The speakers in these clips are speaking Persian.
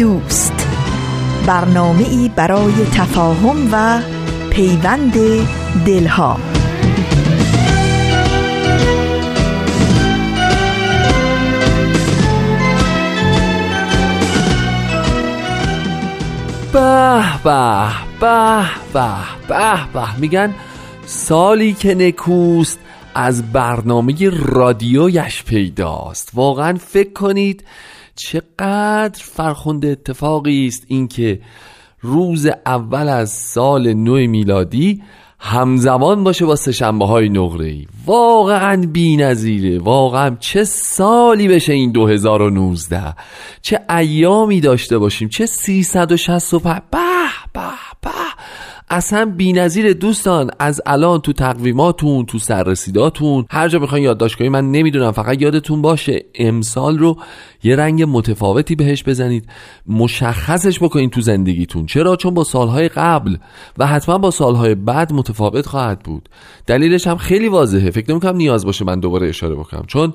دوست. برنامه ای برای تفاهم و پیوند دلها. به به به به به به. میگن سالی که نکوست از برنامه رادیویش پیداست. واقعا فکر کنید چقدر فرخنده اتفاقی است اینکه روز اول از سال نو میلادی همزمان باشه با سهشنبه های نقره ای واقعا بی نظیره واقعا چه سالی بشه این 2019 چه ایامی داشته باشیم؟ چه 365 به به به. اصلا بی‌نظیر دوستان از الان تو تقویماتون تو سررسیداتون. هر جا می‌خواین یادداشت کنید من نمی‌دونم فقط یادتون باشه امسال رو یه رنگ متفاوتی بهش بزنید. مشخصش بکنید تو زندگیتون. چرا؟ چون با سالهای قبل و حتما با سالهای بعد متفاوت خواهد بود. دلیلش هم خیلی واضحه. فکر نمی‌کنم نیاز باشه من دوباره اشاره بکنم. چون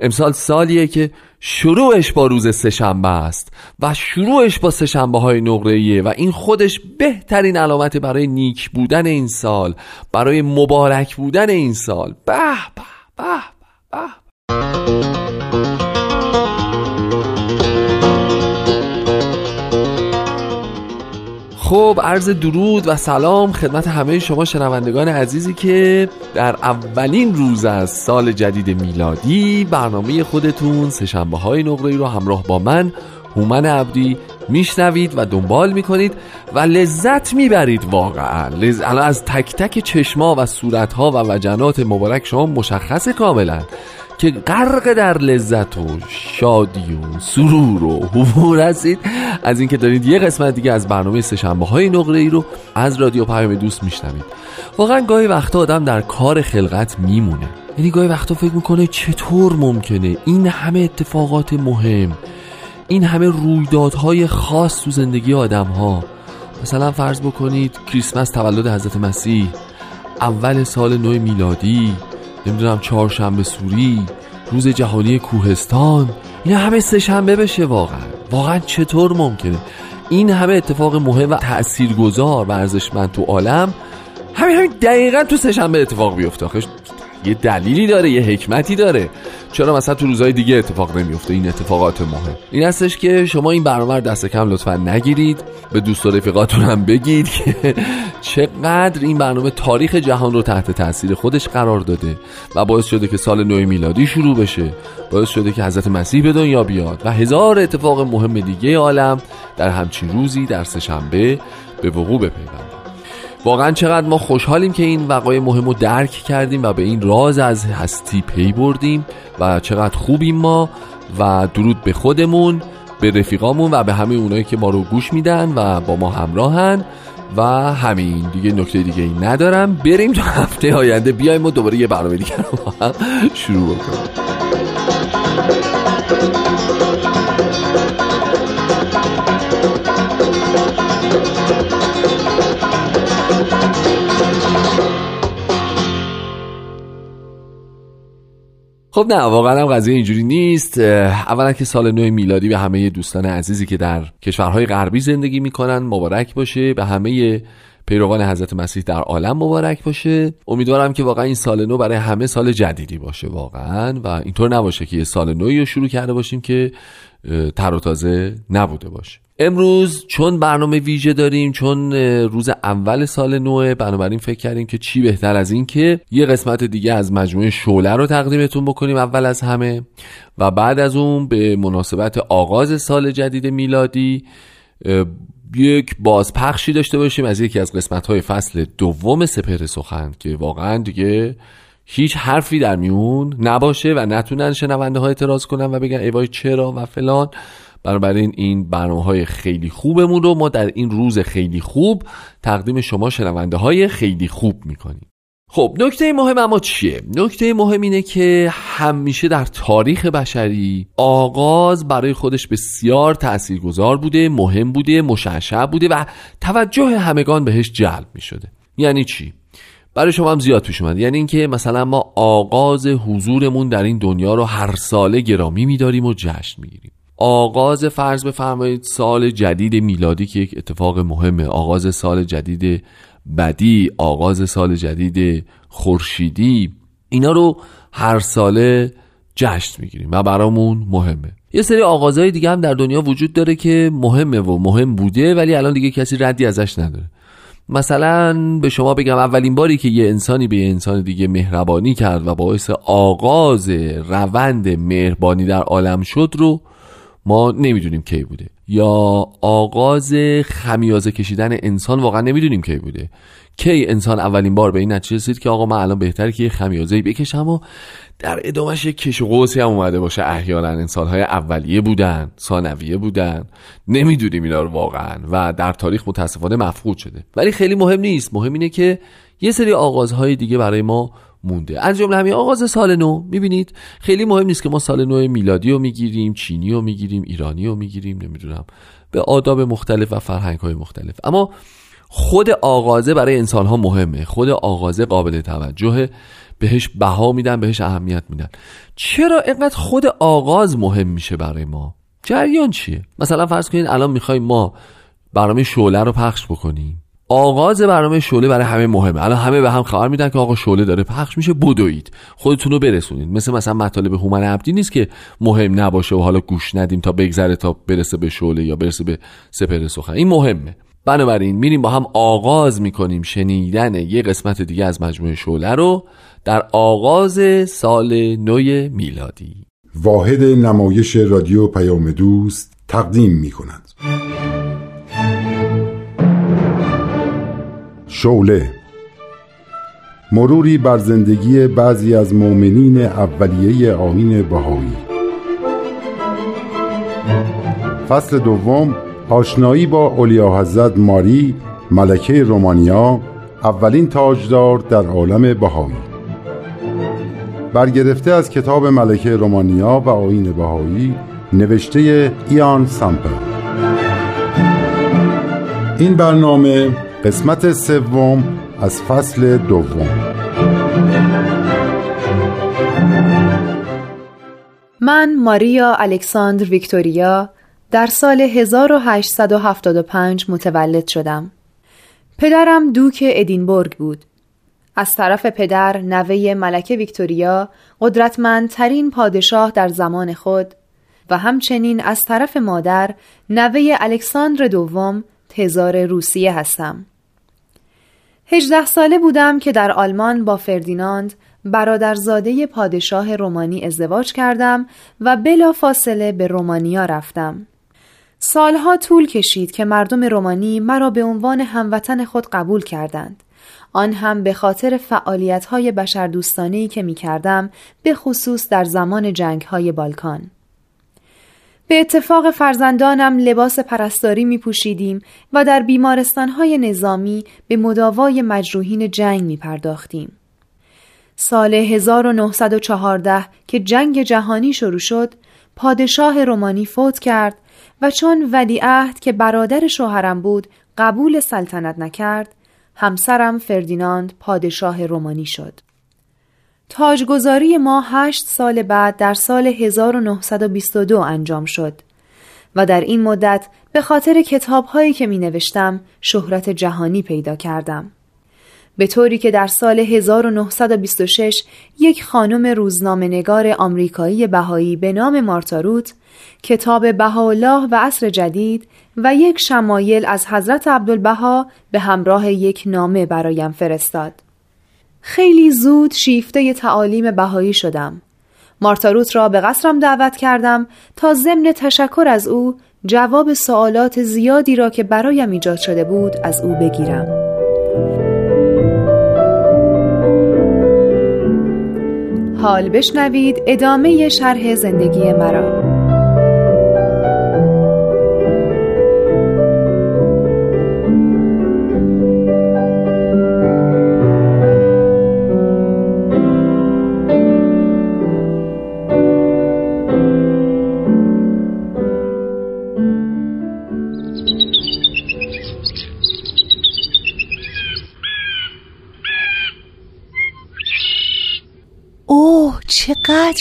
امسال سالیه که شروعش با روز سهشنبه است و شروعش با سهشنبه های نقره و این خودش بهترین علامت برای نیک بودن این سال برای مبارک بودن این سال. به به به به. خب عرض درود و سلام خدمت همه شما شنوندگان عزیزی که در اولین روز از سال جدید میلادی برنامه خودتون سشنبه های نقره رو همراه با من هومن عبدی میشنوید و دنبال می‌کنید و لذت می‌برید واقعا. لز... از تک تک چشما و صورتها و وجنات مبارک شما مشخص کاملا. که غرق در لذت و شادی و سرور و حضور هستید. از اینکه دارید یه قسمت دیگه از برنامه سهشنبه های نقره ای رو از رادیو پیام دوست میشنوید. واقعا گاهی وقتا آدم در کار خلقت میمونه. یعنی گاهی وقتا فکر می‌کنه چطور ممکنه این همه اتفاقات مهم این همه رویدادهای خاص تو زندگی آدم ها مثلا فرض بکنید کریسمس تولد حضرت مسیح اول سال نو میلادی نمی‌دونم چهارشنبه سوری روز جهانی کوهستان این همه سه شنبه بشه واقعا. واقعا چطور ممکنه؟ این همه اتفاق مهم و تاثیرگذار و ارزشمند تو عالم همین همین دقیقا تو سه شنبه اتفاق بیفته یه دلیلی داره یه حکمتی داره. چرا مثلا تو روزهای دیگه اتفاق نمیفته؟ این اتفاقات مهم این هستش که شما این برنامه رو دست کم لطفا نگیرید. به دوست و رفیقاتون هم بگید که چقدر این برنامه تاریخ جهان رو تحت تاثیر خودش قرار داده و باعث شده که سال نو میلادی شروع بشه. باعث شده که حضرت مسیح به دنیا بیاد و هزار اتفاق مهم دیگه عالم در همچین روزی در سهشنبه به وقوع بپیوند. واقعا چقدر ما خوشحالیم که این وقایع مهم رو درک کردیم و به این راز از هستی پی بردیم و چقدر خوبیم ما و درود به خودمون به رفیقامون و به همه اونایی که ما رو گوش میدن و با ما همراهن و همین. دیگه نکته دیگه ای ندارم. بریم تا هفته آینده. بیایم و دوباره یه برنامه دیگه رو هم شروع بکنیم. خب نه واقعا هم قضیه اینجوری نیست. اولا که سال نو میلادی به همه دوستان عزیزی که در کشورهای غربی زندگی می‌کنن مبارک باشه. به همه پیروان حضرت مسیح در عالم مبارک باشه. امیدوارم که واقعا این سال نو برای همه سال جدیدی باشه واقعا و اینطور نباشه که یه سال نوی رو شروع کرده باشیم که تر و تازه نبوده باشه. امروز چون برنامه ویژه داریم چون روز اول سال نوه بنابراین فکر کردیم که چی بهتر از این که یه قسمت دیگه از مجموعه شوله رو تقدیمتون بکنیم اول از همه و بعد از اون به مناسبت آغاز سال جدید میلادی یک بازپخشی داشته باشیم از یکی از قسمت های فصل دوم سپهر سخن که واقعا دیگه هیچ حرفی در میون نباشه و نتونن شنونده ها اعتراض کنن و بگن ای وای چرا و فلان. بنابراین این برنامه های خیلی خوبمون رو ما در این روز خیلی خوب تقدیم شما شنونده های خیلی خوب می‌کنیم خب نکته مهم اما چیه؟ نکته مهم اینه که همیشه در تاریخ بشری آغاز برای خودش بسیار تاثیرگذار بوده مهم بوده مشعشع بوده و توجه همگان بهش جلب می شده یعنی چی؟ برای شما هم زیاد پیش اومد یعنی اینکه مثلا ما آغاز حضورمون در این دنیا رو هر ساله گرامی میداریم و جشن می‌گیریم آغاز فرض بفرمایید سال جدید میلادی که یک اتفاق مهمه. آغاز سال جدید بدی آغاز سال جدید خورشیدی اینا رو هر ساله جشن می‌گیریم و برامون مهمه. یه سری آغازهای دیگه هم در دنیا وجود داره که مهمه و مهم بوده ولی الان دیگه کسی ردی ازش نداره. مثلا به شما بگم اولین باری که یه انسانی به یه انسان دیگه مهربانی کرد و باعث آغاز روند مهربانی در عالم شد رو ما نمی‌دونیم کی بوده. یا آغاز خمیازه کشیدن انسان واقعا نمی‌دونیم کی بوده. کی انسان اولین بار به این نتیجه رسید که آقا من الان بهتره که یه خمیازه بکشم و در ادامهش یک کش و قوسی هم اومده باشه. احیانا انسانهای اولیه بودن ثانویه بودن. نمی‌دونیم اینا رو واقعا و در تاریخ متاسفانه مفقود شده. ولی خیلی مهم نیست. مهم اینه که یه سری آغازهای دیگه برای ما مونده. از جمله همین آغاز سال نو می‌بینید خیلی مهم نیست که ما سال نو میلادی رو می‌گیریم چینی رو می‌گیریم ایرانی رو می‌گیریم نمی‌دونم به آداب مختلف و فرهنگ های مختلف. اما خود آغازه برای انسان ها مهمه. خود آغازه قابل توجهه. بهش بها میدن بهش اهمیت میدن. چرا اینقدر خود آغاز مهم میشه برای ما؟ جریان چیه؟ مثلا فرض کنید الان می‌خوایم ما برنامه شعله رو پخش بکنیم. آغاز برنامه شعله برای همه مهمه. الان همه به هم خبر میدن که آقا شعله داره. پخش میشه بدوید خودتون رو برسونید. مثل مثلا مطالب هومن عبدی نیست که مهم نباشه و حالا گوش ندیم تا بگذره تا برسه به شعله یا برسه به سپر سخن. این مهمه. بنابراین میریم با هم آغاز می‌کنیم شنیدن یه قسمت دیگه از مجموعه شعله رو در آغاز سال نو میلادی. واحد نمایش رادیو پیام دوست تقدیم می شوله مروری بر زندگی بعضی از مؤمنین اولیه آین بهایی. فصل دوم آشنایی با اولیا حضرت ماری ملکه رومانیا اولین تاجدار در عالم بهایی. برگرفته از کتاب ملکه رومانیا و آین بهایی نوشته ایان سامپر این برنامه قسمت سوم از فصل دوم من ماریا الکساندر ویکتوریا در سال 1875 متولد شدم. پدرم دوک ادینبورگ بود. از طرف پدر نوه ملکه ویکتوریا قدرتمندترین پادشاه در زمان خود و همچنین از طرف مادر نوه الکساندر دوم تزار روسیه هستم. هجده ساله بودم که در آلمان با فردیناند برادرزاده پادشاه رومانی ازدواج کردم و بلا فاصله به رومانیا رفتم. سالها طول کشید که مردم رومانی مرا به عنوان هموطن خود قبول کردند. آن هم به خاطر فعالیت های که می کردم به خصوص در زمان جنگ های بالکان. به اتفاق فرزندانم لباس پرستاری می پوشیدیم و در بیمارستان های نظامی به مداوای مجروحین جنگ می پرداختیم. سال 1914 که جنگ جهانی شروع شد، پادشاه رومانی فوت کرد و چون ولیعهد که برادر شوهرم بود قبول سلطنت نکرد همسرم فردیناند پادشاه رومانی شد تاجگذاری ما هشت سال بعد در سال 1922 انجام شد و در این مدت به خاطر کتاب هایی که می نوشتم شهرت جهانی پیدا کردم. به طوری که در سال 1926 یک خانم روزنامه نگار آمریکایی بهایی به نام مارتاروت کتاب بهاءالله و عصر جدید و یک شمایل از حضرت عبدالبها به همراه یک نامه برایم فرستاد. خیلی زود شیفته تعالیم بهایی شدم. مارتاروت را به قصرم دعوت کردم تا ضمن تشکر از او جواب سوالات زیادی را که برایم ایجاد شده بود از او بگیرم. حال بشنوید ادامه شرح زندگی مرا.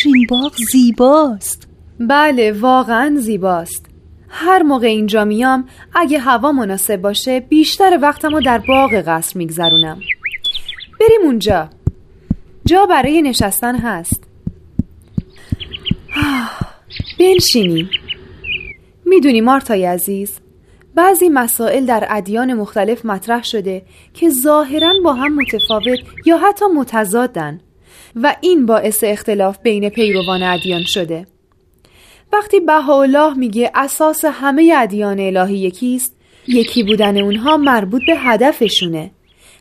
این باغ زیباست. بله واقعا زیباست. هر موقع اینجا میام اگه هوا مناسب باشه بیشتر وقتم رو در باغ قصر میگذرونم. بریم اونجا. جا برای نشستن هست. بنشینیم. می‌دونی مارتای عزیز بعضی مسائل در ادیان مختلف مطرح شده که ظاهرا با هم متفاوت یا حتی متضادن. و این باعث اختلاف بین پیروان ادیان شده. وقتی بهاءالله میگه اساس همه ادیان الهی یکیست یکی بودن اونها مربوط به هدفشونه.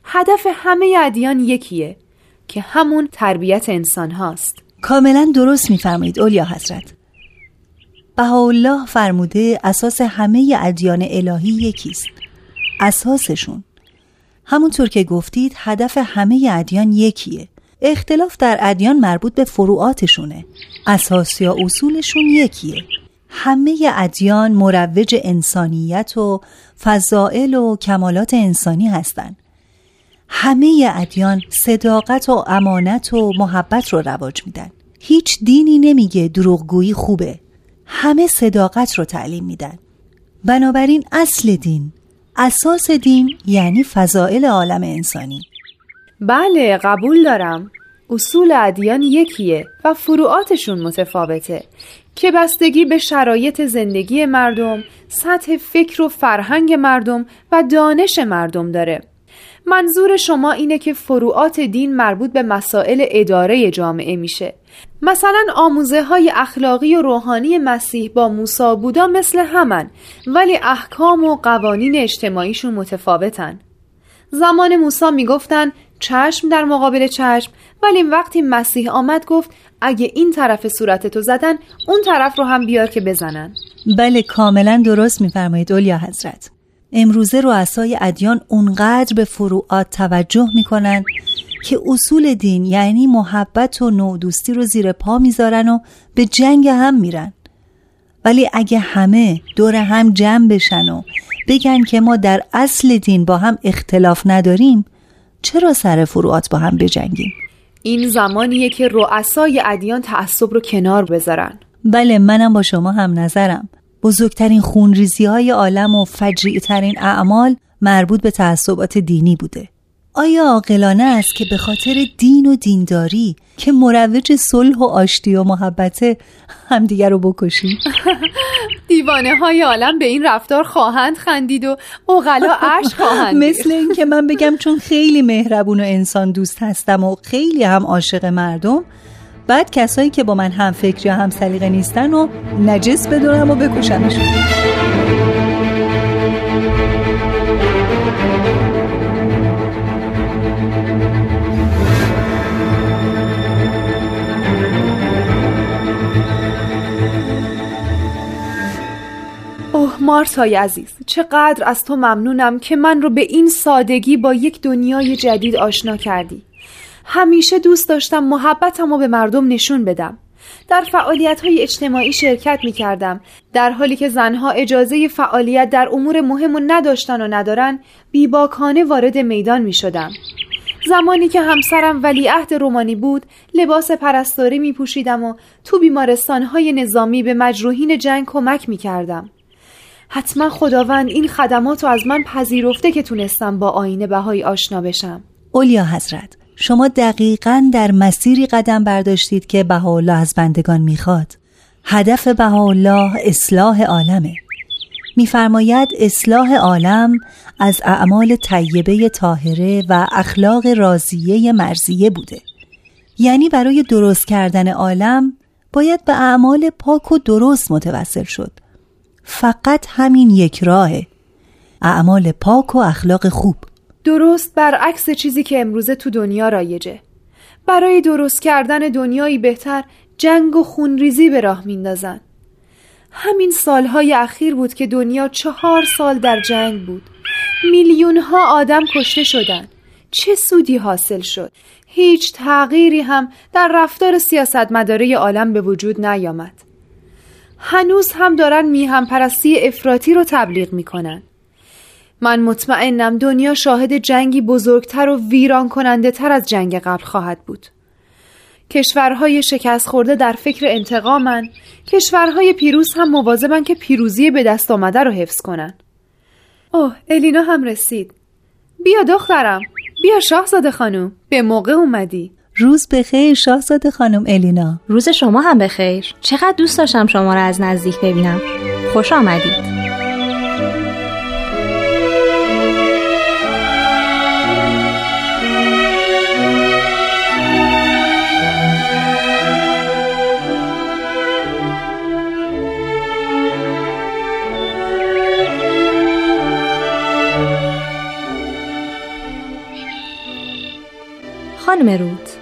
هدف همه ادیان یکیه که همون تربیت انسان هاست. کاملا درست میفرمایید اولیا حضرت. بهاءالله فرموده اساس همه ادیان الهی یکیست. اساسشون. همونطور که گفتید هدف همه ادیان یکیه. اختلاف در ادیان مربوط به فروعاتشونه. اساس یا اصولشون یکیه. همه ادیان مروج انسانیت و فضائل و کمالات انسانی هستند همه ادیان صداقت و امانت و محبت رو رواج میدن. هیچ دینی نمیگه دروغگویی خوبه. همه صداقت رو تعلیم میدن. بنابراین اصل دین اساس دین یعنی فضائل عالم انسانی. بله قبول دارم. اصول ادیان یکیه و فروعاتشون متفاوته که بستگی به شرایط زندگی مردم، سطح فکر و فرهنگ مردم و دانش مردم داره. منظور شما اینه که فروعات دین مربوط به مسائل اداره جامعه میشه. مثلا آموزه های اخلاقی و روحانی مسیح با موسا بودا مثل همن ولی احکام و قوانین اجتماعیشون متفاوتن. زمان موسا می‌گفتن چشم در مقابل چشم. ولی وقتی مسیح آمد گفت اگه این طرف صورتتو زدن اون طرف رو هم بیار که بزنن. بله کاملا درست میفرمایید اولیا حضرت. امروزه رؤسای ادیان اونقدر به فروعات توجه می‌کنن که اصول دین یعنی محبت و نودوستی رو زیر پا می‌ذارن و به جنگ هم میرن. ولی اگه همه دور هم جمع بشن و بگن که ما در اصل دین با هم اختلاف نداریم چرا سر فروعات با هم بجنگیم؟ این زمانیه که رؤسای ادیان تعصب رو کنار بذارن. بله منم با شما هم نظرم. بزرگترین خونریزی های عالم و فجریع ترین اعمال مربوط به تعصبات دینی بوده. آیا عاقلانه است که به خاطر دین و دینداری که مروج صلح و آشتی و محبت همدیگر رو بکشیم دیوانه های عالم به این رفتار خواهند خندید و اغلا عرش خواهند مثل اینکه من بگم چون خیلی مهربون و انسان دوست هستم و خیلی هم عاشق مردم بعد کسایی که با من هم فکر یا هم سلیقه نیستن و نجس بدونم و بکشمشون. مارتای عزیز چقدر از تو ممنونم که من رو به این سادگی با یک دنیای جدید آشنا کردی. همیشه دوست داشتم محبتم رو به مردم نشون بدم. در فعالیت های اجتماعی شرکت می کردم در حالی که زنها اجازه فعالیت در امور مهم و نداشتن و ندارن بیباکانه وارد میدان می شدم زمانی که همسرم ولیعهد رومانی بود لباس پرستاری می پوشیدم و تو بیمارستان های نظامی به مجروحین جنگ کمک می کردم حتما خداوند این خدمات رو از من پذیرفته که تونستم با آینه بهایی آشنا بشم. اولیا حضرت شما دقیقا در مسیری قدم برداشتید که بهاءالله از بندگان می‌خواد. هدف بهاءالله اصلاح عالمه. میفرماید اصلاح عالم از اعمال طیبه طاهره و اخلاق راضیه مرزیه بوده. یعنی برای درست کردن عالم باید به اعمال پاک و درست متوسل شد. فقط همین یک راهه. اعمال پاک و اخلاق خوب. درست برعکس چیزی که امروزه تو دنیا رایجه. برای درست کردن دنیایی بهتر جنگ و خونریزی به راه میندازن. همین سالهای اخیر بود که دنیا چهار سال در جنگ بود. میلیون ها آدم کشته شدن. چه سودی حاصل شد؟ هیچ تغییری هم در رفتار سیاستمداره عالم به وجود نیامد. هنوز هم دارن میهم پرستی افراطی رو تبلیغ می‌کنن. من مطمئنم دنیا شاهد جنگی بزرگتر و ویران کننده تر از جنگ قبل خواهد بود. کشورهای شکست خورده در فکر انتقامن کشورهای پیروز هم مواظبن که پیروزی به دست آمده رو حفظ کنن. اوه الینا هم رسید. بیا دخترم بیا شاهزاده خانم به موقع اومدی. روز بخیر شاهزاده خانم الینا. روز شما هم بخیر. چقدر دوست داشتم شما را از نزدیک ببینم. خوش آمدید. خانم روت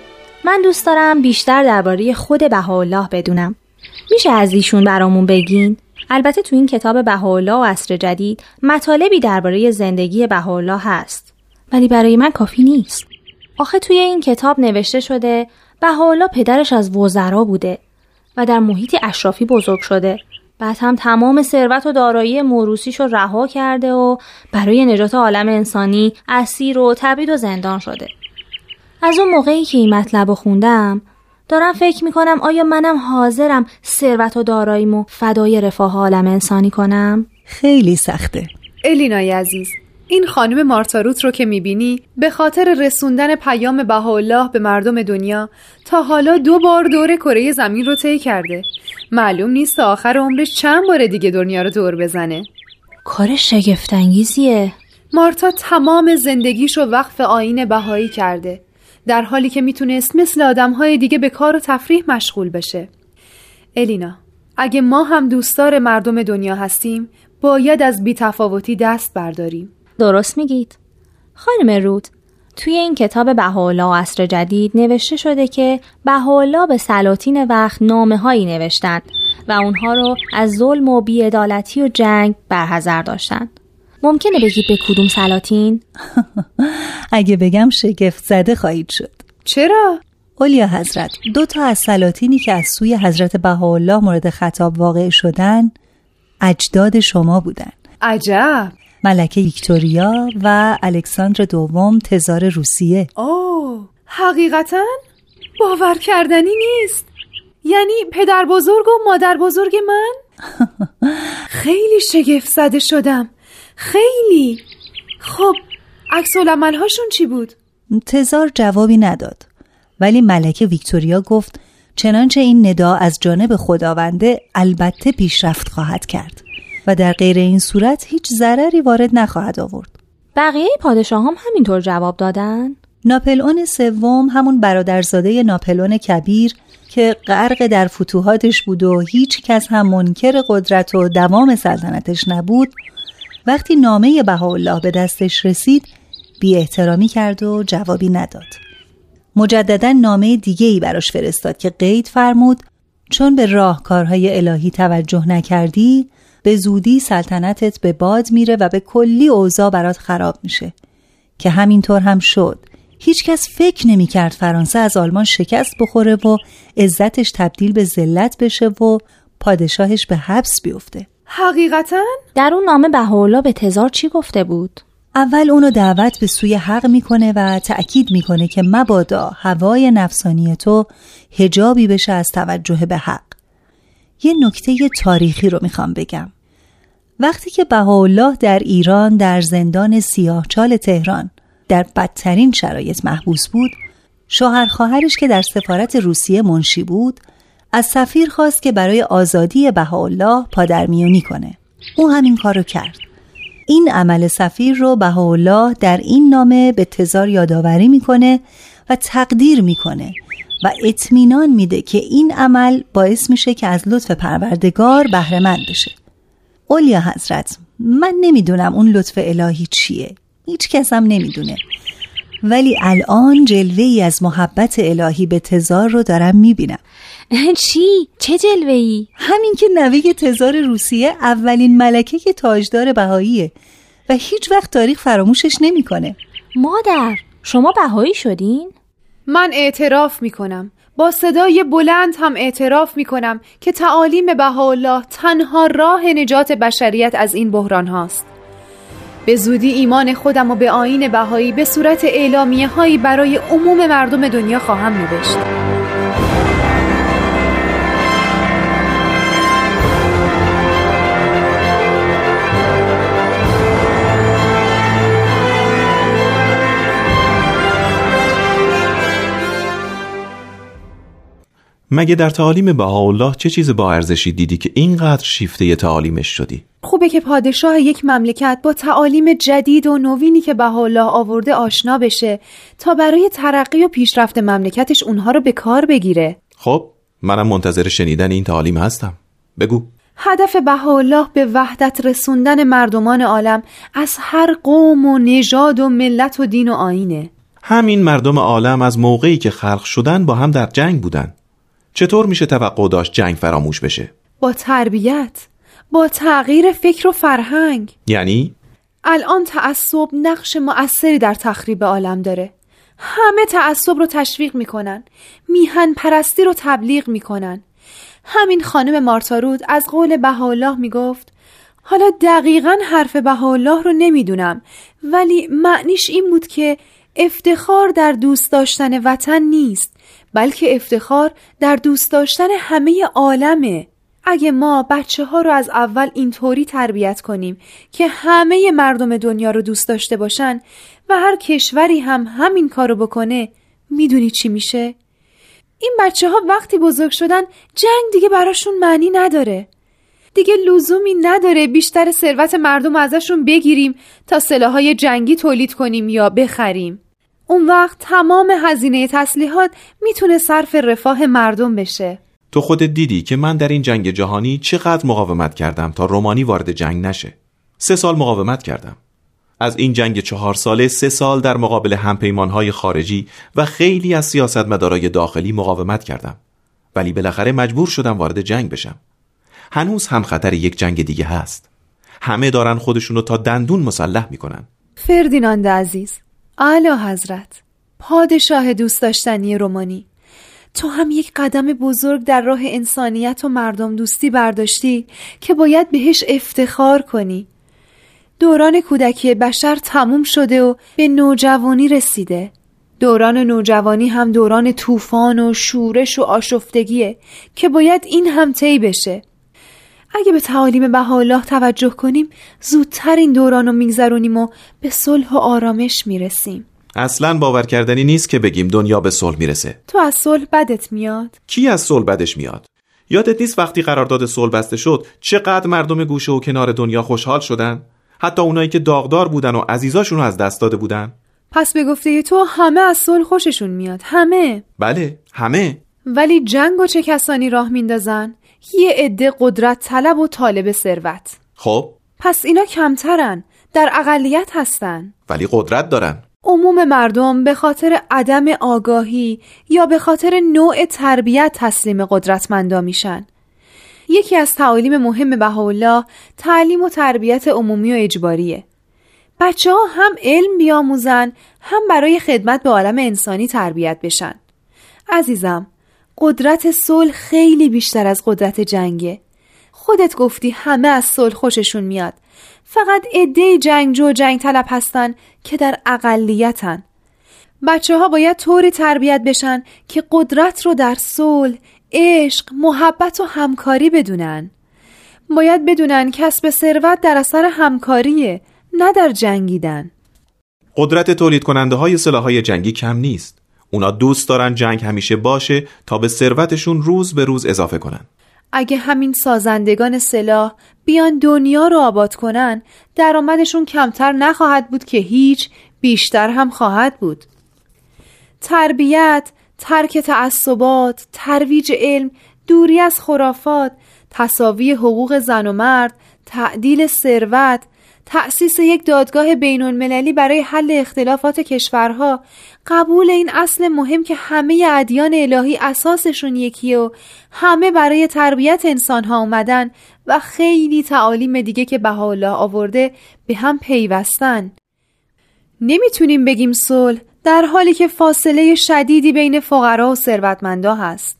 من دوست دارم بیشتر درباره خود بهاءالله بدونم. میشه از ایشون برامون بگین؟ البته تو این کتاب بهاءالله و عصر جدید مطالبی درباره زندگی بهاءالله هست. ولی برای من کافی نیست. آخه توی این کتاب نوشته شده بهاءالله پدرش از وزرا بوده و در محیطی اشرافی بزرگ شده. بعد هم تمام ثروت و دارایی موروسیش رو رها کرده و برای نجات عالم انسانی اسیر و تبید و زندان شده. از اون موقعی که این مطلب رو خوندم دارم فکر می‌کنم آیا منم حاضرم ثروت و داراییمو فدای رفاه عالم انسانی کنم؟ خیلی سخته. الینای عزیز این خانم مارتاروت رو که می‌بینی به خاطر رسوندن پیام بهاءالله به مردم دنیا تا حالا دو بار دور کره زمین رو طی کرده. معلوم نیست آخر عمرش چند بار دیگه دنیا رو دور بزنه. کار شگفتانگیزیه. مارتا تمام زندگیش رو وقف آین بهایی کرده. در حالی که می‌تونست مثل آدمهای دیگه به کار و تفریح مشغول بشه. الینا اگه ما هم دوستدار مردم دنیا هستیم باید از بیتفاوتی دست برداریم. درست میگید. خانم رود توی این کتاب بهاءالله و عصر جدید نوشته شده که بهاءالله به سلاطین وقت نامه هایی نوشتند و اونها رو از ظلم و بیعدالتی و جنگ برحضر داشتند. ممکنه بگید به کدوم سلاطین؟ اگه بگم شگفت زده خواهید شد. چرا؟ اولیا حضرت دو تا از سلاطینی که از سوی حضرت بهاءالله مورد خطاب واقع شدن اجداد شما بودن. عجب. ملکه ویکتوریا و الکساندر دوم تزار روسیه. اوه حقیقتا؟ باور کردنی نیست. یعنی پدر بزرگ و مادر بزرگ من؟ خیلی شگفت زده شدم. خیلی خب عکس هاشون چی بود؟ تزار جوابی نداد ولی ملکه ویکتوریا گفت چنانچه این ندا از جانب خداونده البته پیشرفت خواهد کرد و در غیر این صورت هیچ ضرری وارد نخواهد آورد بقیه پادشاه هم همینطور جواب دادن؟ ناپلئون سوم همون برادرزاده ناپلئون کبیر که غرق در فتوحاتش بود و هیچ کس هم منکر قدرت و دوام سلطنتش نبود وقتی نامه بهاءالله به دستش رسید بی احترامی کرد و جوابی نداد. مجددا نامه دیگه ای براش فرستاد که قید فرمود چون به راهکارهای الهی توجه نکردی به زودی سلطنتت به باد میره و به کلی اوضاع برات خراب میشه. که همینطور هم شد. هیچکس فکر نمی‌کرد فرانسه از آلمان شکست بخوره و عزتش تبدیل به ذلت بشه و پادشاهش به حبس بیفته. حقیقتا؟ در اون نامه بهاءالله به تزار چی گفته بود؟ اول اونو دعوت به سوی حق می‌کنه و تأکید می‌کنه که مبادا هوای نفسانی تو هجابی بشه از توجه به حق. یه نکته تاریخی رو می‌خوام بگم. وقتی که بهاءالله در ایران در زندان سیاهچال تهران در بدترین شرایط محبوس بود، شوهر خواهرش که در سفارت روسیه منشی بود، از سفیر خواست که برای آزادی بهاءالله پادرمیونی کنه. او همین کارو کرد. این عمل سفیر رو بهاءالله در این نامه به تزار یادآوری می‌کنه و تقدیر می‌کنه و اطمینان میده که این عمل باعث میشه که از لطف پروردگار بهره مند بشه. اولیا حضرت من نمی‌دونم اون لطف الهی چیه. هیچ کس هم نمی‌دونه. ولی الان جلوه ای از محبت الهی به تزار رو دارم می‌بینم چی؟ چه جلوه ای؟ همین که نوه تزار روسیه اولین ملکه که تاجدار بهاییه و هیچ وقت تاریخ فراموشش نمی‌کنه مادر شما بهایی شدین؟ من اعتراف می‌کنم با صدای بلند هم اعتراف می‌کنم که تعالیم بهاءالله تنها راه نجات بشریت از این بحران هاست به زودی ایمان خودم و به آین بهایی به صورت اعلامیه هایی برای عموم مردم دنیا خواهم نوشت مگه در تعالیم بهاءالله چه چیز با ارزشی دیدی که اینقدر شیفته تعالیمش شدی؟ خوبه که پادشاه یک مملکت با تعالیم جدید و نوینی که بهاءالله آورده آشنا بشه تا برای ترقی و پیشرفت مملکتش اونها رو به کار بگیره. خب منم منتظر شنیدن این تعالیم هستم. بگو. هدف بهاءالله به وحدت رسوندن مردمان عالم از هر قوم و نژاد و ملت و دین و آینه. همین مردم عالم از موقعی که خلق شدن با هم در جنگ بودن. چطور میشه توقع داشت جنگ فراموش بشه؟ با تربیت با تغییر فکر و فرهنگ. یعنی؟ الان تعصب نقش مؤثری در تخریب عالم داره. همه تعصب رو تشویق می‌کنن. میهن پرستی رو تبلیغ می‌کنن. همین خانم مارتارود از قول بهاءالله می‌گفت حالا دقیقا حرف بهاءالله رو نمی‌دونم ولی معنیش این بود که افتخار در دوست داشتن وطن نیست بلکه افتخار در دوست داشتن همه عالمه. اگه ما بچه ها رو از اول اینطوری تربیت کنیم که همه مردم دنیا رو دوست داشته باشن و هر کشوری هم همین کارو بکنه می‌دونی چی میشه؟ این بچه ها وقتی بزرگ شدن جنگ دیگه براشون معنی نداره. دیگه لزومی نداره بیشتر ثروت مردم ازشون بگیریم تا سلاحهای جنگی تولید کنیم یا بخریم. اون وقت تمام هزینه تسلیحات می‌تونه صرف رفاه مردم بشه. تو خودت دیدی که من در این جنگ جهانی چقدر مقاومت کردم تا رومانی وارد جنگ نشه؟ سه سال مقاومت کردم. از این جنگ چهار ساله سه سال در مقابل همپیمانهای خارجی و خیلی از سیاستمدارای داخلی مقاومت کردم. ولی بالاخره مجبور شدم وارد جنگ بشم. هنوز هم خطر یک جنگ دیگه هست. همه دارن خودشونو تا دندون مسلح می‌کنن. فردیناند عزیز اعلی حضرت پادشاه دوست داشتنی رومانی. تو هم یک قدم بزرگ در راه انسانیت و مردم دوستی برداشتی که باید بهش افتخار کنی. دوران کودکی بشر تموم شده و به نوجوانی رسیده. دوران نوجوانی هم دوران طوفان و شورش و آشفتگیه که باید این هم طی بشه. اگه به تعالیم بهاءالله توجه کنیم زودتر این دوران رو میگذرونیم و به صلح و آرامش می‌رسیم. اصلا باور کردنی نیست که بگیم دنیا به صلح می‌رسه. تو از صلح بدت میاد؟ کی از صلح بدش میاد؟ یادت نیست وقتی قرارداد صلح بسته شد چقدر مردم گوشه و کنار دنیا خوشحال شدن؟ حتی اونایی که داغدار بودن و عزیزاشون رو از دست داده بودن؟ پس به گفته تو همه از صلح خوششون میاد. همه. بله همه. ولی جنگ و چه کسانی راه میندازن؟ یه عده قدرت طلب و طالب ثروت. خب. پس اینا کمترن در اقلیت هستن. ولی قدرت دارن. عموم مردم به خاطر عدم آگاهی یا به خاطر نوع تربیت تسلیم قدرتمندا میشن. یکی از تعالیم مهم بهاءالله تعلیم و تربیت عمومی و اجباریه. بچه ها هم علم بیاموزن هم برای خدمت به عالم انسانی تربیت بشن. عزیزم قدرت صلح خیلی بیشتر از قدرت جنگه. خودت گفتی همه از صلح خوششون میاد. فقط عده جنگجو و جنگ طلب هستن که در اقلیتن. بچه ها باید طوری تربیت بشن که قدرت رو در صلح، عشق، محبت و همکاری بدونن. باید بدونن کسب ثروت در اثر همکاریه نه در جنگیدن. قدرت تولید کننده های سلاح های جنگی کم نیست. اونا دوست دارن جنگ همیشه باشه تا به ثروتشون روز به روز اضافه کنن. اگه همین سازندگان سلاح بیان دنیا رو آباد کنن درآمدشون کمتر نخواهد بود که هیچ بیشتر هم خواهد بود. تربیت ترک تعصبات ترویج علم دوری از خرافات تصاوی حقوق زن و مرد تعدیل ثروت تأسیس یک دادگاه بین المللی برای حل اختلافات کشورها قبول این اصل مهم که همه ادیان الهی اساسشون یکیه و همه برای تربیت انسانها اومدن و خیلی تعالیم دیگه که بهاءالله آورده به هم پیوستن. نمی‌تونیم بگیم صلح در حالی که فاصله شدیدی بین فقرا و ثروتمندا هست.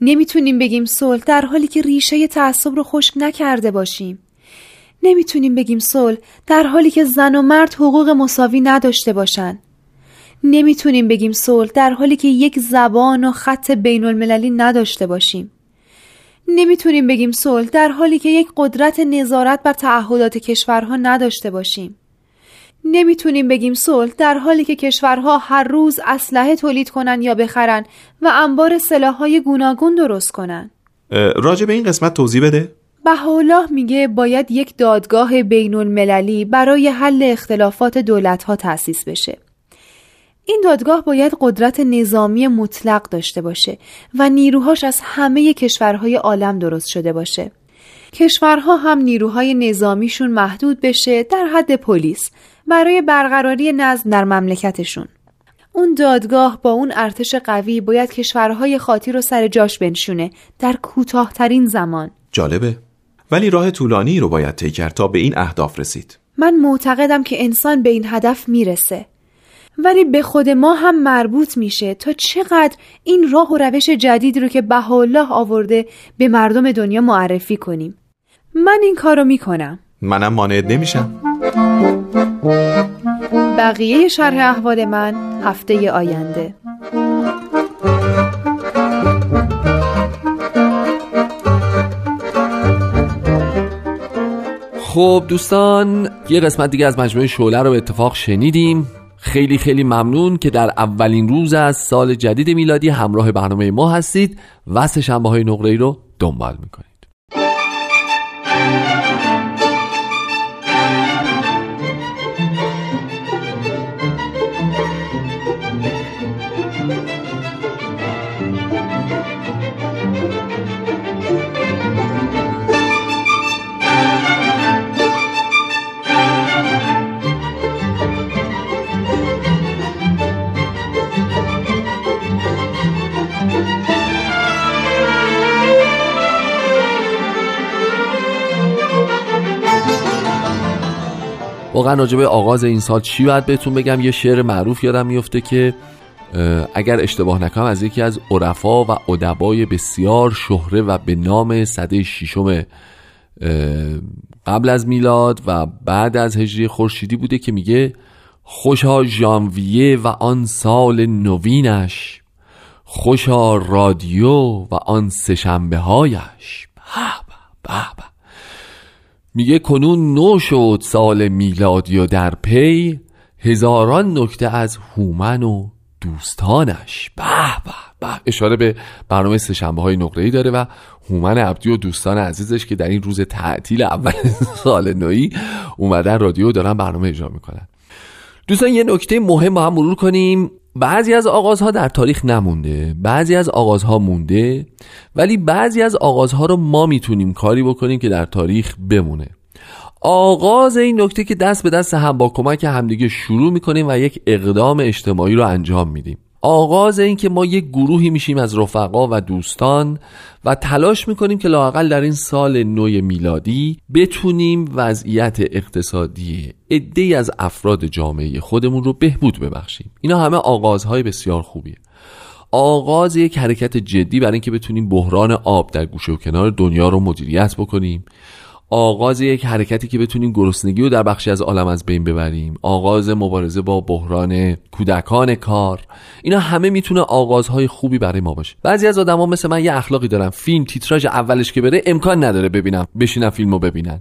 نمی‌تونیم بگیم صلح در حالی که ریشه تعصب رو خشک نکرده باشیم. نمی‌تونیم بگیم صلح در حالی که زن و مرد حقوق مساوی نداشته باشن. نمی‌تونیم بگیم صلح در حالی که یک زبان و خط بین المللی نداشته باشیم. نمی‌تونیم بگیم صلح در حالی که یک قدرت نظارت بر تعهدات کشورها نداشته باشیم. نمی‌تونیم بگیم صلح در حالی که کشورها هر روز اسلحه تولید کنن یا بخرن و انبار سلاحهای گوناگون درست کنن. راجع به این قسمت توضیح بده. بهاءالله میگه باید یک دادگاه بین المللی برای حل اختلافات دولت ها تأسیس بشه. این دادگاه باید قدرت نظامی مطلق داشته باشه و نیروهاش از همه کشورهای عالم درست شده باشه. کشورها هم نیروهای نظامیشون محدود بشه در حد پلیس برای برقراری نظم در مملکتشون. اون دادگاه با اون ارتش قوی باید کشورهای خاطی رو سر جاش بنشونه در کوتاهترین زمان. جالبه. ولی راه طولانی رو باید طی کرد تا به این اهداف رسید. من معتقدم که انسان به این هدف می‌رسه. ولی به خود ما هم مربوط میشه تا چقدر این راه و روش جدید رو که بهاءالله آورده به مردم دنیا معرفی کنیم. من این کارو می‌کنم. منم مانعت نمیشم. بقیه شرح احوال من هفته آینده. خب دوستان یه قسمت دیگه از مجموعه شعله رو به اتفاق شنیدیم. خیلی خیلی ممنون که در اولین روز از سال جدید میلادی همراه برنامه ما هستید. و سه شنبه های نقره رو دنبال می‌کنید. واقعا راجبه آغاز این سال چی باید بهتون بگم؟ یه شعر معروف یادم میفته که اگر اشتباه نکنم از یکی از عرفا و ادبای بسیار شهره و به نام صده ششم قبل از میلاد و بعد از هجری خورشیدی بوده که میگه خوشا ژانویه و آن سال نوینش خوشا رادیو و آن سهشنبه هایش به. میگه کنون نو شد سال میلادی و در پی هزاران نکته از هومن و دوستانش. به به به. اشاره به برنامه سهشنبه های نقره داره و هومن عبدی و دوستان عزیزش که در این روز تعطیل اول سال نوی اومدن رادیو دارن برنامه اجرا می‌کنن. دوستان یه نکته مهم با هم مرور کنیم. بعضی از آغازها در تاریخ نمونده بعضی از آغازها مونده ولی بعضی از آغازها رو ما می‌تونیم کاری بکنیم که در تاریخ بمونه. آغاز این نکته که دست به دست هم با کمک همدیگه شروع می‌کنیم و یک اقدام اجتماعی رو انجام میدیم. آغاز این که ما یک گروهی میشیم از رفقا و دوستان و تلاش می‌کنیم که لاقل در این سال نو میلادی بتونیم وضعیت اقتصادی عدهای از افراد جامعه خودمون رو بهبود ببخشیم. اینا همه آغازهای بسیار خوبیه. آغاز یک حرکت جدی برای اینکه بتونیم بحران آب در گوشه و کنار دنیا رو مدیریت بکنیم. آغاز یک حرکتی که بتونیم گرسنگی رو در بخشی از عالم از بین ببریم. آغاز مبارزه با بحران کودکان کار. اینا همه می‌تونه آغازهای خوبی برای ما باشه. بعضی از آدما مثل من یه اخلاقی دارن. فیلم تیتراژ اولش که بره امکان نداره ببینم بشینم فیلمو ببینن.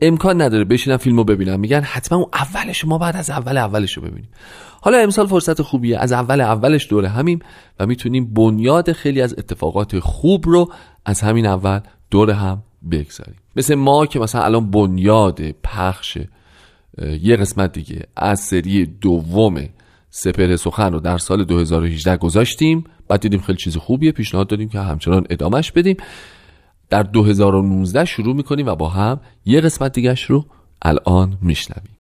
امکان نداره بشینم فیلمو ببینم میگن حتما اون اولش ما بعد از اول اولش رو ببینیم. حالا امسال فرصت خوبیه. از اول اولش دوره همیم و می‌تونیم بنیاد خیلی از اتفاقات خوب رو از همین اول دور هم بگذاریم. مثل ما که مثلا الان بنیاد پخش یه قسمت دیگه از سری دوم سپر سخن رو در سال 2018 گذاشتیم. بعد دیدیم خیلی چیز خوبیه پیشنهاد دادیم که همچنان ادامش بدیم. در 2019 شروع می‌کنیم و با هم یه قسمت دیگهش رو الان میشنویم.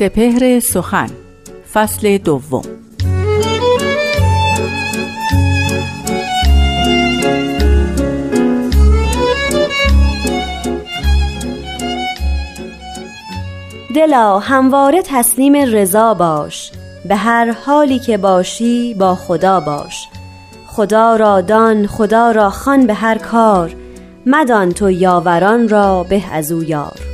سپهر سخن فصل دوم. دلا همواره تسلیم رضا باش. به هر حالی که باشی با خدا باش. خدا را دان خدا را خان به هر کار. مدان تو یاوران را به از او یار.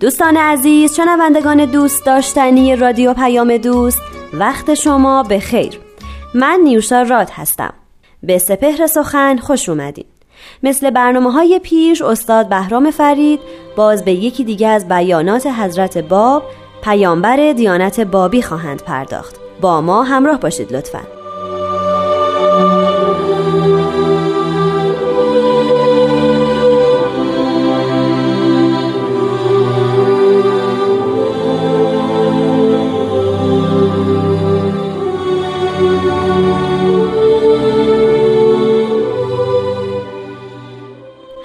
دوستان عزیز شنوندگان دوست داشتنی رادیو پیام دوست وقت شما به خیر. من نیوشا راد هستم. به سپهر سخن خوش اومدین. مثل برنامه های پیش استاد بهرام فرید باز به یکی دیگه از بیانات حضرت باب پیامبر دیانت بابی خواهند پرداخت. با ما همراه باشید لطفاً.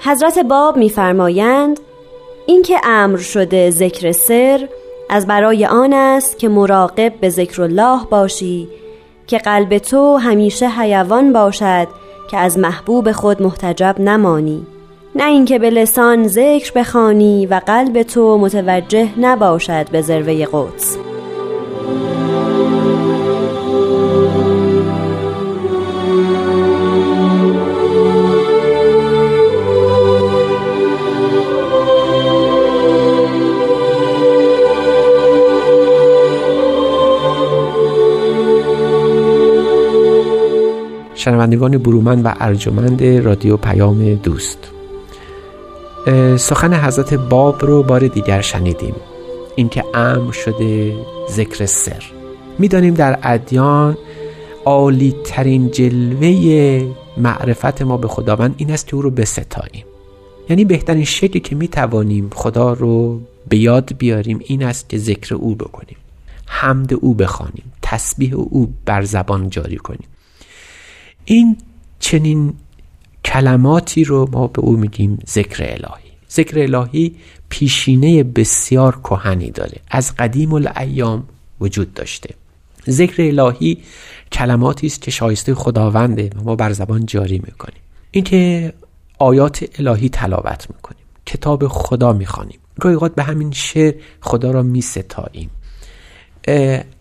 حضرت باب میفرمایند اینکه امر شده ذکر سر از برای آن است که مراقب به ذکر الله باشی که قلب تو همیشه حیوان باشد که از محبوب خود محتجب نمانی. نه اینکه به لسان ذکر بخوانی و قلب تو متوجه نباشد به ذروه قدس. شنوندگان برومند و ارجمند رادیو پیام دوست. سخن حضرت باب رو بار دیگر شنیدیم. اینکه امر شده ذکر سر. می‌دانیم در ادیان عالی ترین جلوه معرفت ما به خداوند این است که او رو بستاییم. یعنی بهترین شکلی که می توانیم خدا رو به یاد بیاریم این است که ذکر او بکنیم. حمد او بخوانیم. تسبیح او بر زبان جاری کنیم. این چنین کلماتی رو ما به او میگیم ذکر الهی. ذکر الهی پیشینه بسیار کهنی داره. از قدیم الایام وجود داشته. ذکر الهی کلماتی است که شایسته خداونده و ما بر زبان جاری می‌کنیم. اینکه آیات الهی تلاوت می‌کنیم. کتاب خدا می‌خوانیم. گاهی به همین شعر خدا را میستاییم.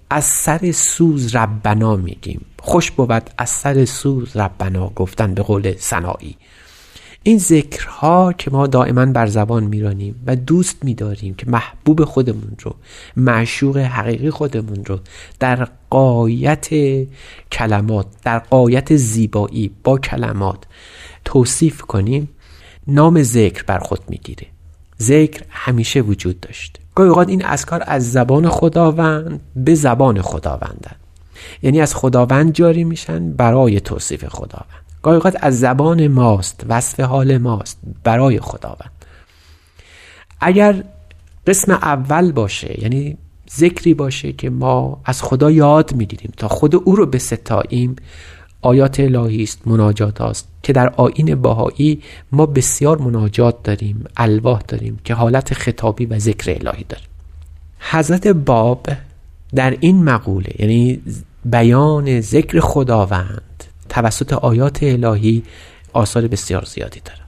از سر سوز ربنا میگیم. خوش بود از سر سوز ربنا گفتن به قول سنایی. این ذکرها که ما دائما بر زبان میرانیم و دوست میداریم که محبوب خودمون رو معشوق حقیقی خودمون رو در قایت کلمات در قایت زیبایی با کلمات توصیف کنیم نام ذکر بر خود می‌گیره. ذکر همیشه وجود داشته گاهی اوقات این اسکار از زبان خداوند به زبان خداوندن. یعنی از خداوند جاری میشن برای توصیف خداوند. گاهی اوقات از زبان ماست وصف حال ماست برای خداوند. اگر قسم اول باشه یعنی ذکری باشه که ما از خدا یاد می‌گیریم تا خود او رو به ستاییم آیات الهی است مناجات است که در آین باهایی ما بسیار مناجات داریم الواح داریم که حالت خطابی و ذکر الهی داریم. حضرت باب در این مقوله یعنی بیان ذکر خداوند توسط آیات الهی آثار بسیار زیادی داره.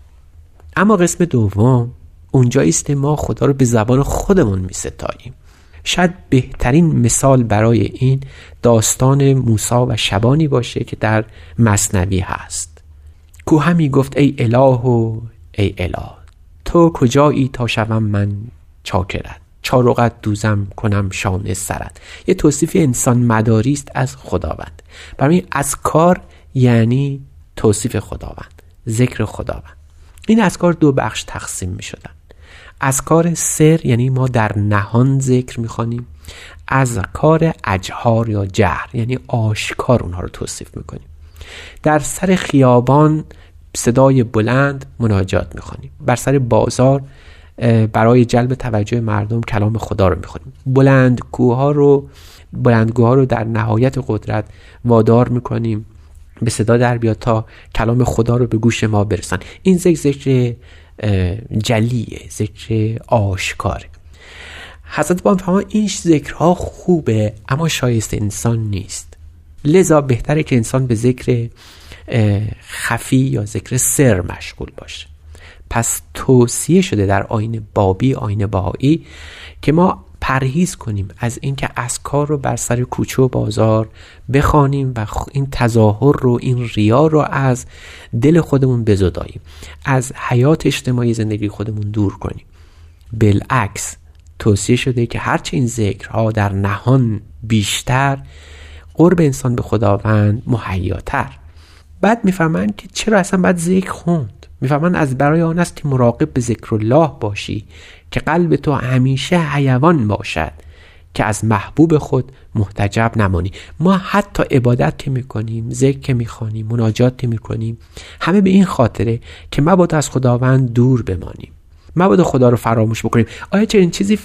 اما قسم دوم اونجایی است ما خدا رو به زبان خودمون می ستاییم شاید بهترین مثال برای این داستان موسا و شبانی باشه که در مصنوی هست. کوه می گفت ای اله و ای اله تو کجایی تا شوم من چاکرت؟ چارقت دوزم کنم شانه سرت. یه توصیف انسان مداری است از خداوند. برای از کار یعنی توصیف خداوند ذکر خداوند. این از کار دو بخش تقسیم می شدن. از کار سر یعنی ما در نهان ذکر می‌خوانیم از کار اجهار یا جهر یعنی آشکار اونها رو توصیف می‌کنیم در سر خیابان صدای بلند مناجات می‌خوانیم بر سر بازار برای جلب توجه مردم کلام خدا رو می‌خونیم. بلندگوها رو بلندگوها رو در نهایت قدرت وادار می‌کنیم. به صدا در بیاد تا کلام خدا رو به گوش ما برسن. این ذکر جلیه ذکر آشکاره. حضرت بام فرما این ذکرها خوبه اما شایسته انسان نیست. لذا بهتره که انسان به ذکر خفی یا ذکر سر مشغول باشه. پس توصیه شده در آین بابی آین باهایی که ما پرهیز کنیم از اینکه اسکار رو بر سر کوچه و بازار بخوانیم و این تظاهر رو این ریا رو از دل خودمون بزداییم از حیات اجتماعی زندگی خودمون دور کنیم. بالعکس توصیه شده که هرچه این ذکرها در نهان بیشتر قرب انسان به خداوند مهیاتر. بعد می‌فهمن که چرا اصلا باید ذکر خوند می‌فهمن از برای آن است که مراقب به ذکر الله باشی که قلب تو همیشه حیوان باشد که از محبوب خود محتجب نمانی. ما حتی عبادت که می‌کنیم ذکر که می‌خوانیم مناجات که می‌کنیم همه به این خاطره که مبادا از خداوند دور بمانیم. مبادا خدا رو فراموش بکنیم. آیا چه این چیزی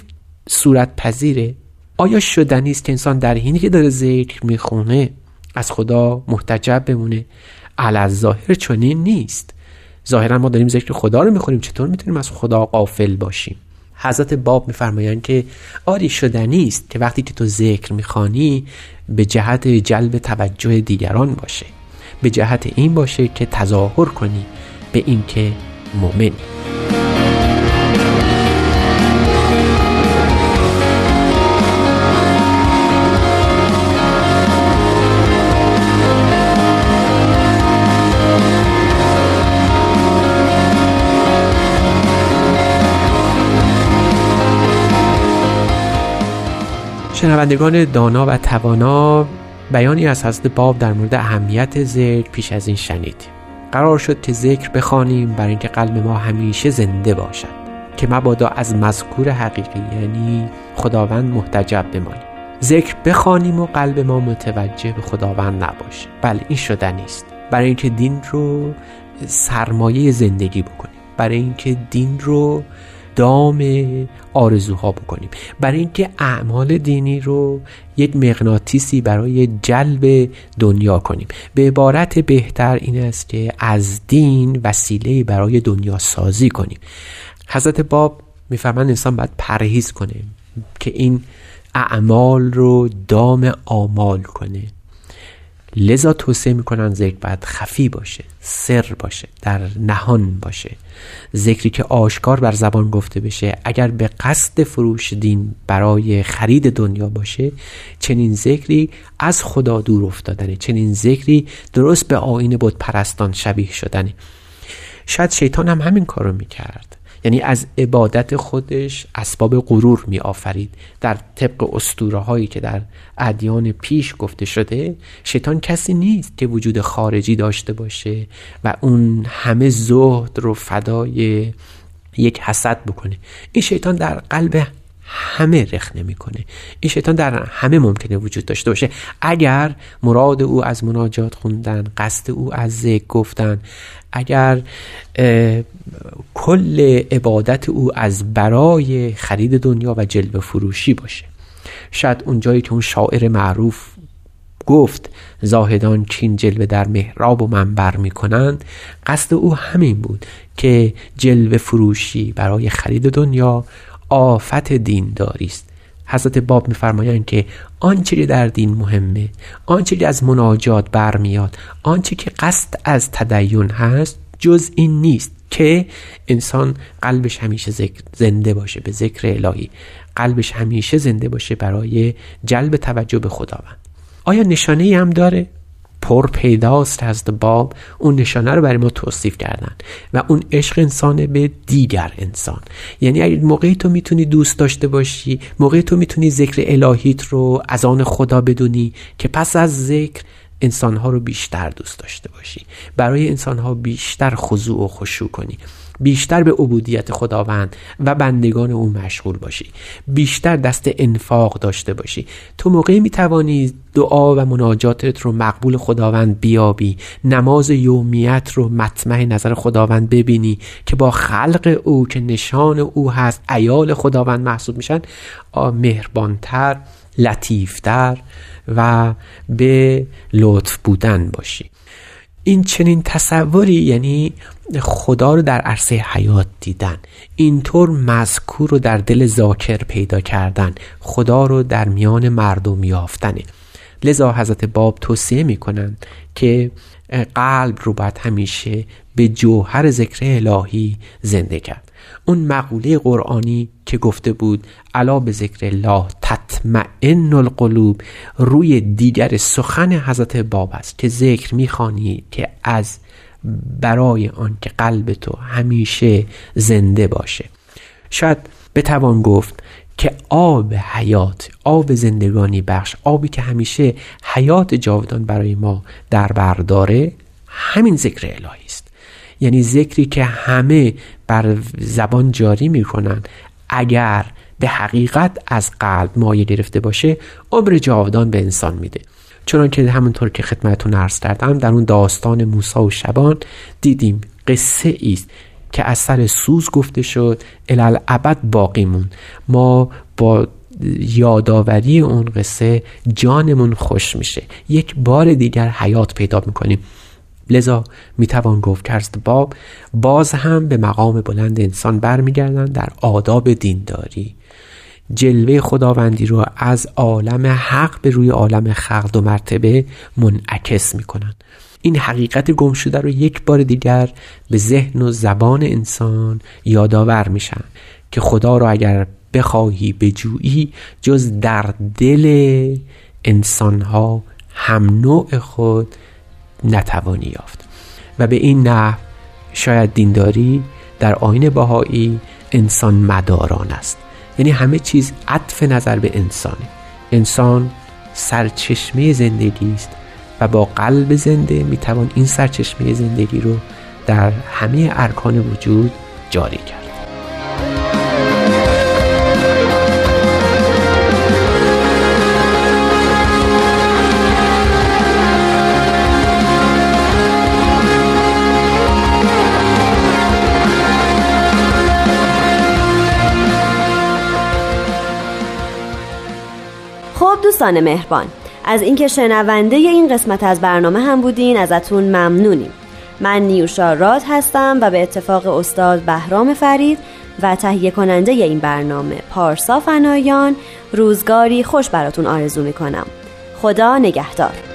صورت پذیره؟ آیا شدنی است که انسان در حینی که داره ذکر می‌خونه از خدا محتجب بمونه؟ علی ظاهر چنین نیست. ظاهرا ما داریم ذکر خدا رو می‌خونیم. چطور می‌تونیم از خدا قافل باشیم؟ حضرت باب میفرمایند که آری شدنی است که وقتی که تو ذکر می‌خوانی به جهت جلب توجه دیگران باشه. به جهت این باشه که تظاهر کنی به اینکه مؤمنی. شنوندگان دانا و توانا بیانی از حضرت باب در مورد اهمیت ذکر پیش از این شنیدیم. قرار شد که ذکر بخوانیم برای اینکه قلب ما همیشه زنده باشد که مبادا از مذکور حقیقی یعنی خداوند محتجب بمانیم. ذکر بخوانیم و قلب ما متوجه به خداوند نباشه. بله این شده نیست. برای اینکه دین رو سرمایه زندگی بکنیم. برای اینکه دین رو دام آرزوها بکنیم. برای اینکه اعمال دینی رو یک مغناطیسی برای جلب دنیا کنیم. به عبارت بهتر این است که از دین وسیله برای دنیا سازی کنیم. حضرت باب میفرمند انسان باید پرهیز کنه که این اعمال رو دام آمال کنه. لذا توصیه می‌کنن ذکر باید خفی باشه سر باشه در نهان باشه. ذکری که آشکار بر زبان گفته بشه اگر به قصد فروش دین برای خرید دنیا باشه چنین ذکری از خدا دور افتادنه چنین ذکری درست به آین بود پرستان شبیه شدنه. شاید شیطان هم همین کارو می‌کرد. یعنی از عبادت خودش اسباب غرور می آفرید در طبق اسطوره هایی که در ادیان پیش گفته شده شیطان کسی نیست که وجود خارجی داشته باشه و اون همه زهد رو فدای یک حسد بکنه. این شیطان در قلب همه رخ نمی‌کنه این شیطان در همه ممکنه وجود داشته باشه. اگر مراد او از مناجات خوندن قصد او از ذکر گفتن اگر کل عبادت او از برای خرید دنیا و جلب فروشی باشه. شاید اونجایی که اون شاعر معروف گفت زاهدان چین جلوه در محراب و منبر می‌کنند قصد او همین بود که جلوه فروشی برای خرید دنیا آفت دینداری است. حضرت باب میفرمایند که آنچه که در دین مهمه آنچه که از مناجات برمیاد آنچه که قصد از تدین هست جز این نیست که انسان قلبش همیشه ذکر زنده باشه به ذکر الهی. قلبش همیشه زنده باشه برای جلب توجه به خداوند. آیا نشانه هم داره؟ پر پیداست از باب اون نشانه رو برای ما توصیف کردن. و اون عشق انسان به دیگر انسان. یعنی اگر موقعی تو می‌تونی دوست داشته باشی موقعی تو می‌تونی ذکر الهیت رو از آن خدا بدونی که پس از ذکر انسانها رو بیشتر دوست داشته باشی. برای انسانها بیشتر خضوع و خشوع کنی. بیشتر به عبودیت خداوند و بندگان او مشغول باشی. بیشتر دست انفاق داشته باشی. تو موقعی می‌توانی دعا و مناجاتت رو مقبول خداوند بیابی. نماز یومیت رو مطمع نظر خداوند ببینی که با خلق او که نشان او هست ایال خداوند محسوب میشن مهربانتر لطیفتر و به لطف بودن باشی. این چنین تصوری یعنی خدا رو در عرصه حیات دیدن اینطور مذکور رو در دل ذاکر پیدا کردن خدا رو در میان مردم یافتنه لذا حضرت باب توصیه می‌کنن که قلب رو باید همیشه به جوهر ذکر الهی زنده کرد. اون مقوله قرآنی که گفته بود علا به ذکر الله تطمئن القلوب. روی دیگر سخن حضرت باب است که ذکر می‌خوانی که از برای آن که قلب تو همیشه زنده باشه. شاید بتوان گفت که آب حیات آب زندگانی بخش آبی که همیشه حیات جاودان برای ما در برداره همین ذکر الهی. یعنی ذکری که همه بر زبان جاری می‌کنن اگر به حقیقت از قلب مایه گرفته باشه عمر جاودان به انسان میده. چون که همونطور که خدمتون عرض کردم در اون داستان موسا و شبان دیدیم قصه است که از سر سوز گفته شد ابد باقیمون ما با یادآوری اون قصه جانمون خوش میشه. یک بار دیگر حیات پیدا می‌کنیم. لذا می‌توان گفت کرد باب باز هم به مقام بلند انسان برمیگردن در آداب دینداری. جلوه خداوندی رو از عالم حق به روی عالم خلق و مرتبه منعکس می‌کنن این حقیقت گم شده رو یک بار دیگر به ذهن و زبان انسان یادآور میشن که خدا رو اگر بخواهی بجویی جز در دل انسانها هم نوع خود نتوانی یافت. و به این نحو شاید دینداری در آین باهایی انسان مداران است. یعنی همه چیز عطف نظر به انسانه انسان سرچشمه زندگی است و با قلب زنده می‌توان این سرچشمه زندگی رو در همه ارکان وجود جاری کرد. دوستان مهربان از اینکه شنونده این قسمت از برنامه هم بودین ازتون ممنونیم. من نیوشا راد هستم و به اتفاق استاد بهرام فرید و تهیه کننده این برنامه پارسا فنایان روزگاری خوش براتون آرزو می‌کنم. خدا نگهدار.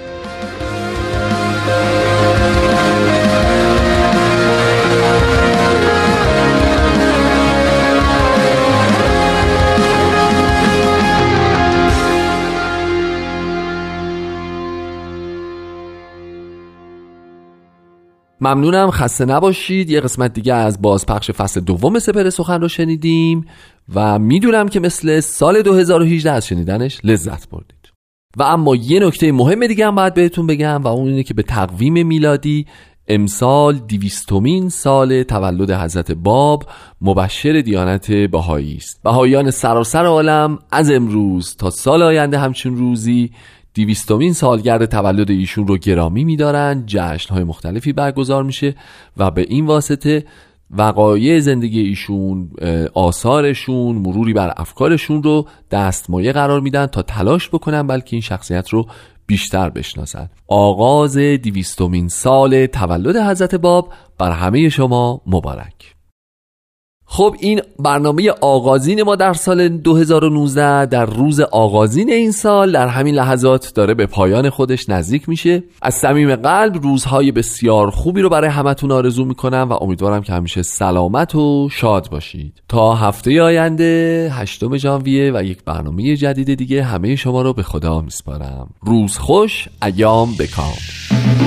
ممنونم. خسته نباشید. یه قسمت دیگه از بازپخش فصل دوم سپر سخن رو شنیدیم و می‌دونم که مثل سال 2018 از شنیدنش لذت بردید. و اما یه نکته مهم دیگه هم باید بهتون بگم و اون اینه که به تقویم میلادی امسال دیویستومین سال تولد حضرت باب مبشر دیانت بهایی است. بهاییان سراسر عالم از امروز تا سال آینده همچون روزی دیویستومین سالگرد تولد ایشون رو گرامی میدارن جشن های مختلفی برگزار میشه و به این واسطه وقایع زندگی ایشون آثارشون مروری بر افکارشون رو دستمایه قرار میدن تا تلاش بکنن بلکه این شخصیت رو بیشتر بشناسن. آغاز دیویستومین سال تولد حضرت باب. بر همه شما مبارک. خب این برنامه آغازین ما در سال 2019 در روز آغازین این سال در همین لحظات داره به پایان خودش نزدیک میشه. از صمیم قلب روزهای بسیار خوبی رو برای همتون آرزو می‌کنم و امیدوارم که همیشه سلامت و شاد باشید. تا هفته آینده هشتم ژانویه و یک برنامه جدید دیگه همه شما رو به خدا میسپارم. روز خوش ایام بکام.